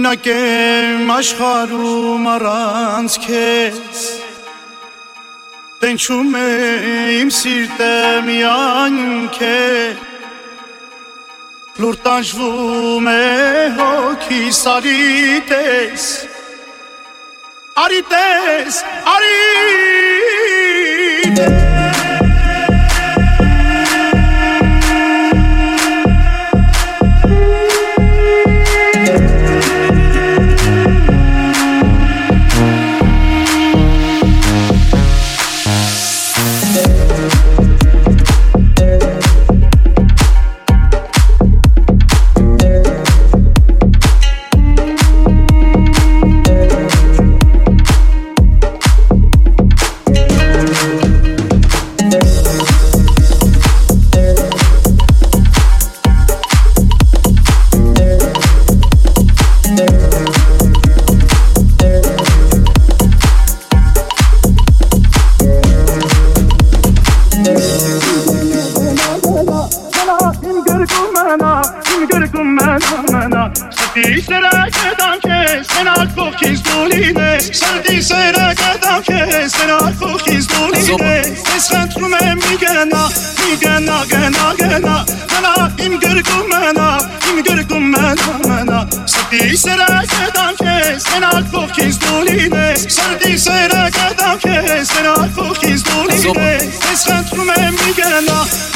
Մենակ եմ աշխարում առանց քեզ Տենչում է իմ սիրտը միայն քեզ Լուր տանջվում է հոգի սարի տես Արի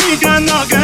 Nigga, nugget.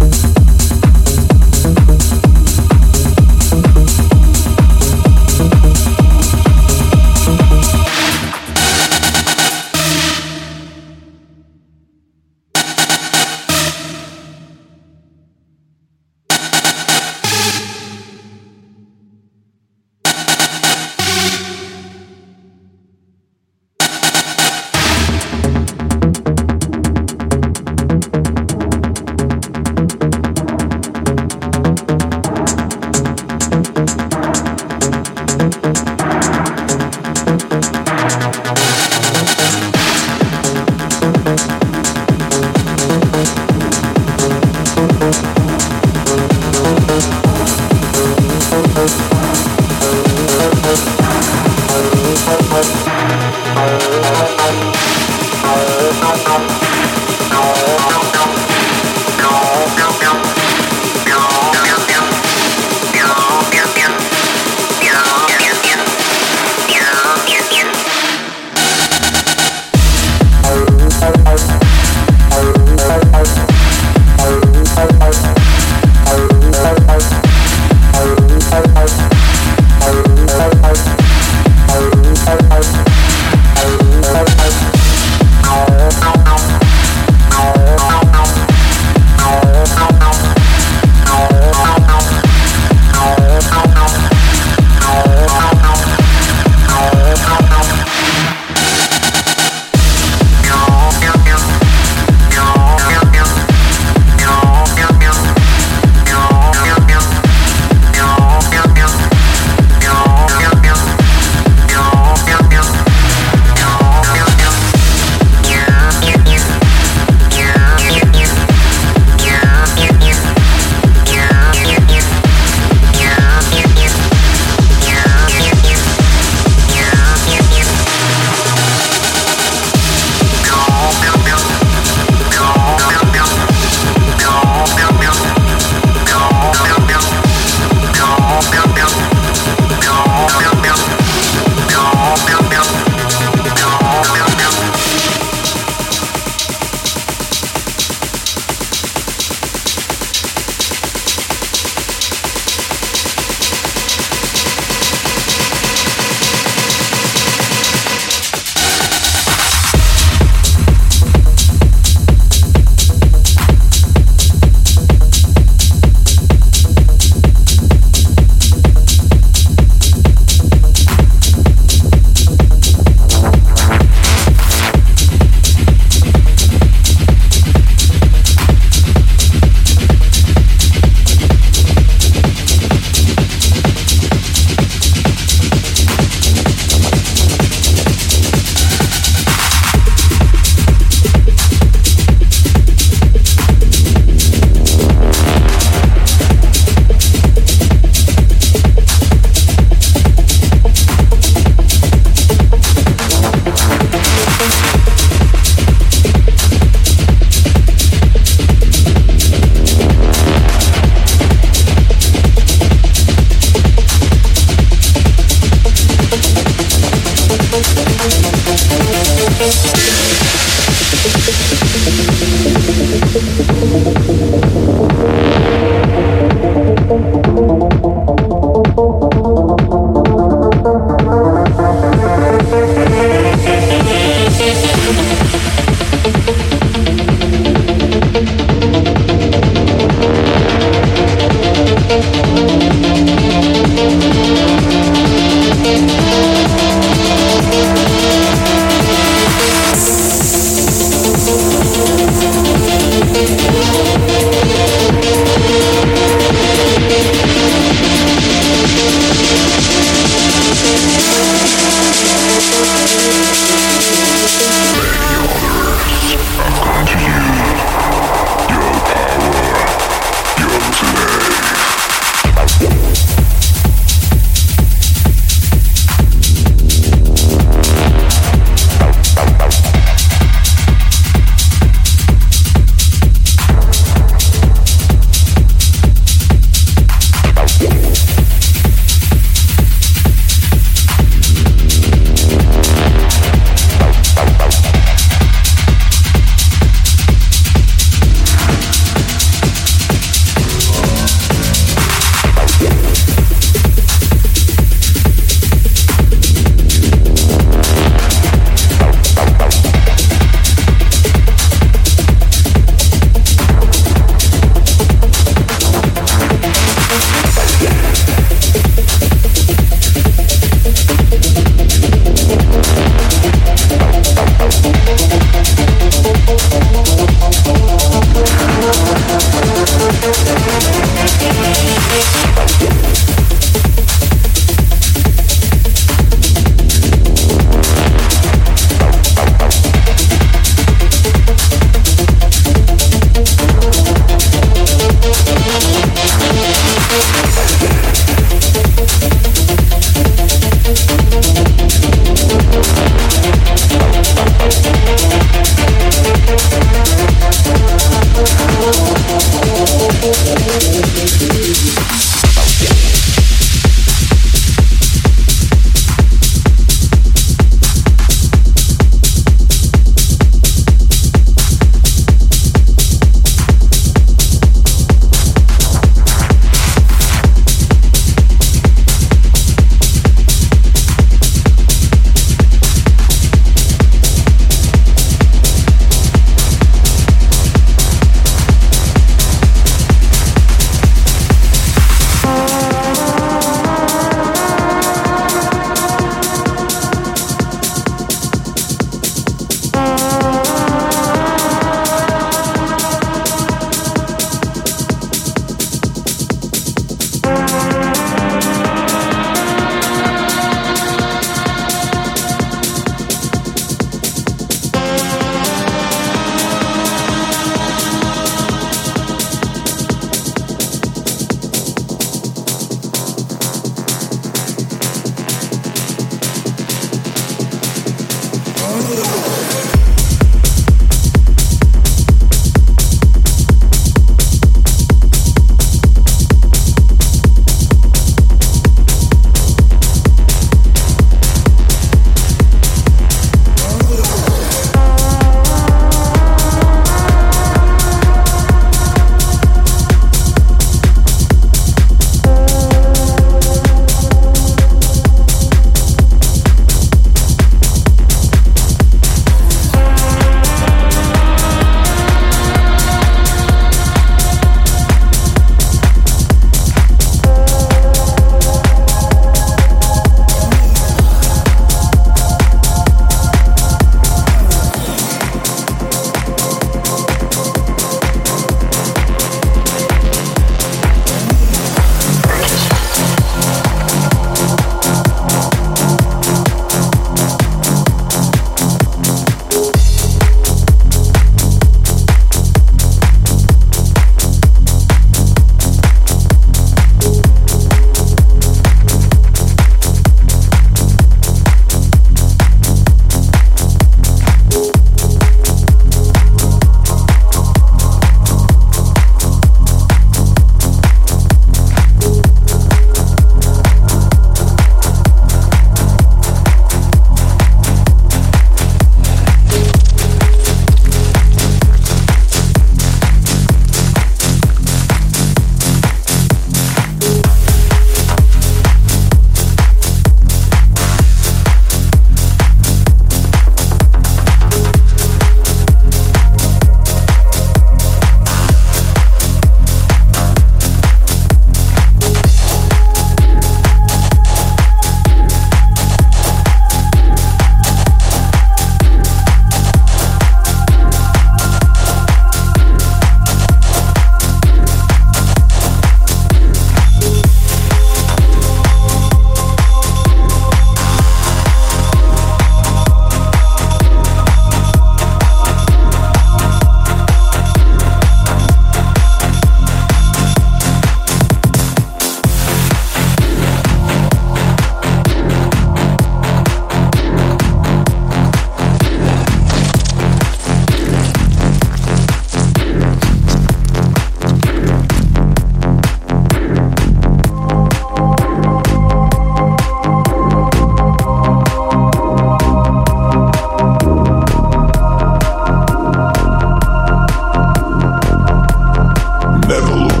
an evolution.